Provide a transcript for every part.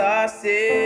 passasse.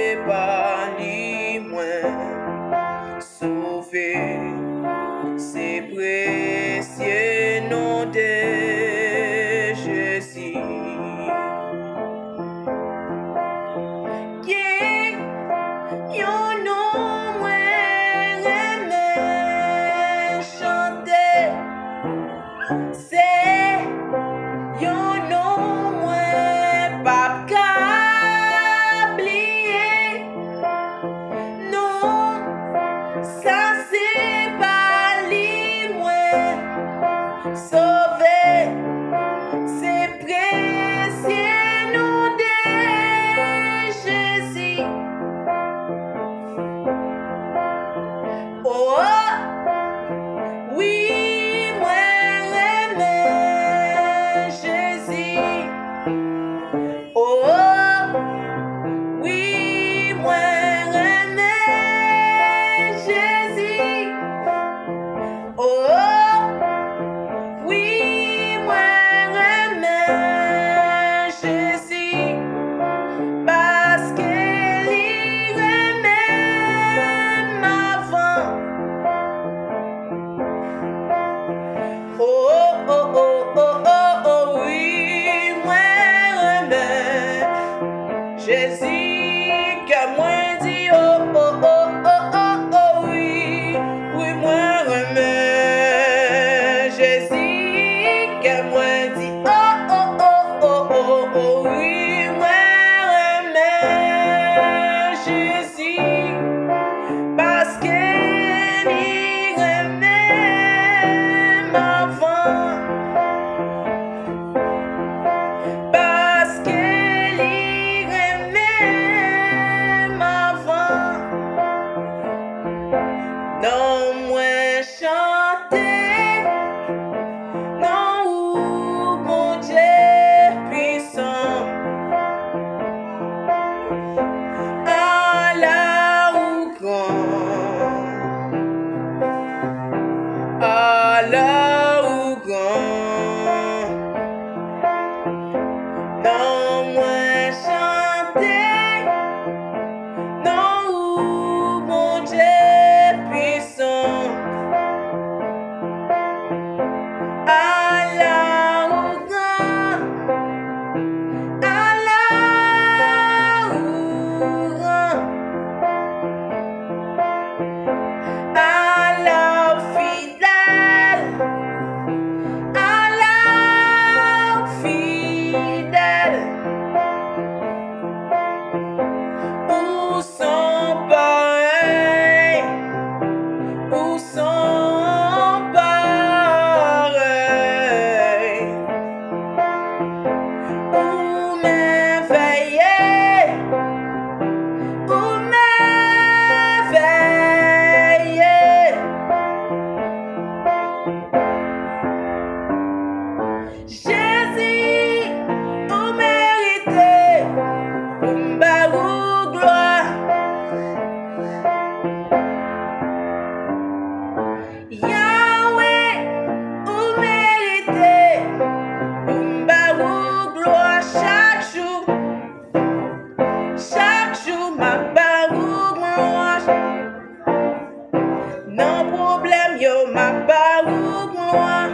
Ma parole, moi.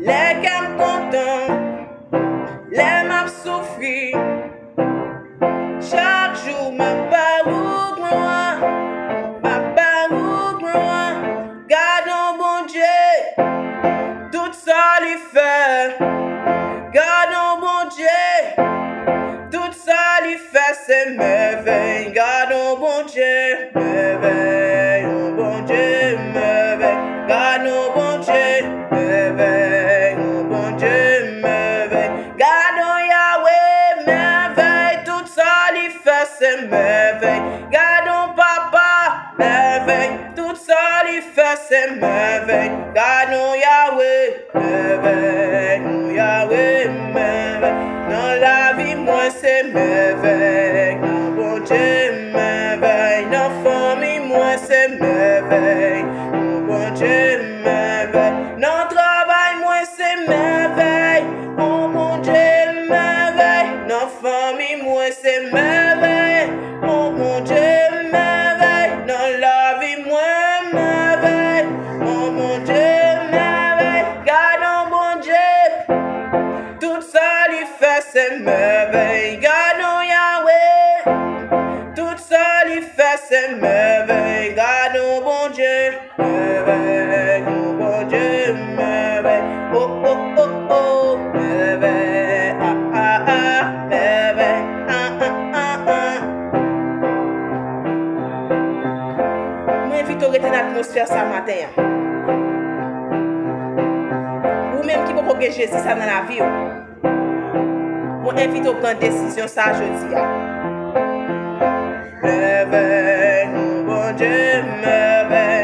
Les gammes contents, les maps souffrir. Chaque jour, ma parole, moi. Ma parole, moi. Gardons, mon Dieu. Tout ça, lui fait. Gardons, mon Dieu. Tout ça, lui fait ses mauvaises. Mèvè, nou yawè mèvè, nan la vi mwen se mèvè, nou bon dje mèvè, nan fami mwen se mèvè, nou bon dje mèvè. menm ki pou pou Jezi sa nan la vi yo. Mwen evite ou pran desisyon sa jodi ya. Mwen ven, mwen jen, mwen.